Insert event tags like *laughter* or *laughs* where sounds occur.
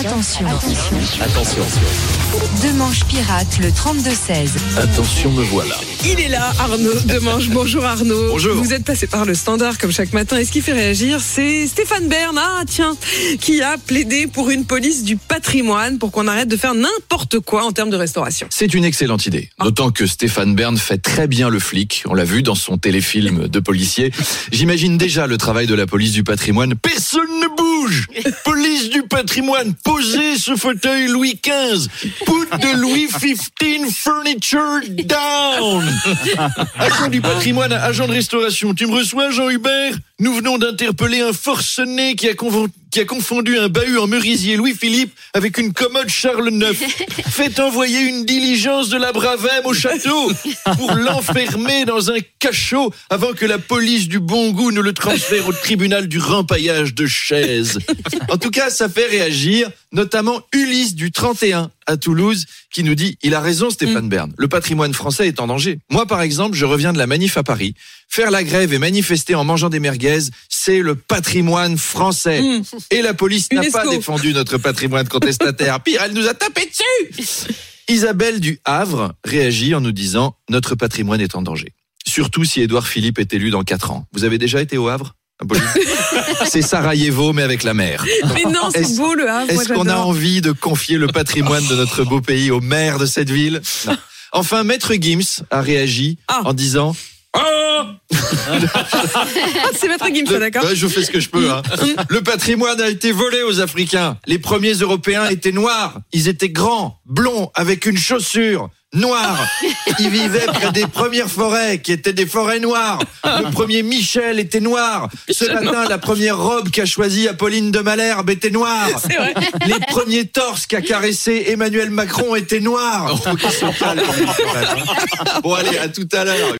Attention. Attention. Deux manches pirates, le 32-16. Attention, me voilà. Il est là, Arnaud Demange. Bonjour Arnaud. Bonjour. Vous êtes passé par le standard comme chaque matin. Et ce qui fait réagir, c'est Stéphane Bern, ah tiens, qui a plaidé pour une police du patrimoine pour qu'on arrête de faire n'importe quoi en termes de restauration. C'est une excellente idée. D'autant que Stéphane Bern fait très bien le flic. On l'a vu dans son téléfilm de policier. J'imagine déjà le travail de la police du patrimoine. Personne ne bouge *laughs* Police du patrimoine, posez ce fauteuil Louis XV Put the Louis XV furniture down. *laughs* Agent du patrimoine, agent de restauration, tu me reçois Jean-Hubert Nous venons d'interpeller un forcené qui a, qui a confondu un bahut en merisier Louis-Philippe avec une commode Charles IX. *laughs* Faites envoyer une diligence de la Bravem au château pour *laughs* l'enfermer dans un cachot avant que la police du bon goût ne le transfère au tribunal du rempaillage de chaises. En tout cas, ça fait réagir, notamment Ulysse du 31 à Toulouse qui nous dit il a raison Stéphane Bern, le patrimoine français est en danger. Moi par exemple, je reviens de la manif à Paris. Faire la grève et manifester en mangeant des merguez, c'est le patrimoine français. Et la police n'a pas défendu notre patrimoine contestataire. *laughs* Pire, elle nous a tapé dessus. Isabelle du Havre réagit en nous disant notre patrimoine est en danger. Surtout si Édouard Philippe est élu dans 4 ans. Vous avez déjà été au Havre? *laughs* C'est Sarajevo mais avec la mer. Mais non, c'est Est-ce- beau le Havre. Est-ce qu'on a envie de confier le patrimoine de notre beau pays au maire de cette ville Non. Enfin, Maître Gims a réagi Ah. en disant *laughs* Ah, c'est Maître Gims, d'accord je fais ce que je peux. hein. Le patrimoine a été volé aux Africains. Les premiers Européens étaient noirs. Ils étaient grands, blonds, avec une chaussure noire. Ils vivaient près des premières forêts, qui étaient des forêts noires. Le premier Michel était noir. Ce matin, la première robe qu'a choisie Apolline de Malherbe était noire. Vrai. Les premiers torses qu'a caressé Emmanuel Macron étaient noirs. Faut se même. Bon, allez, à tout à l'heure.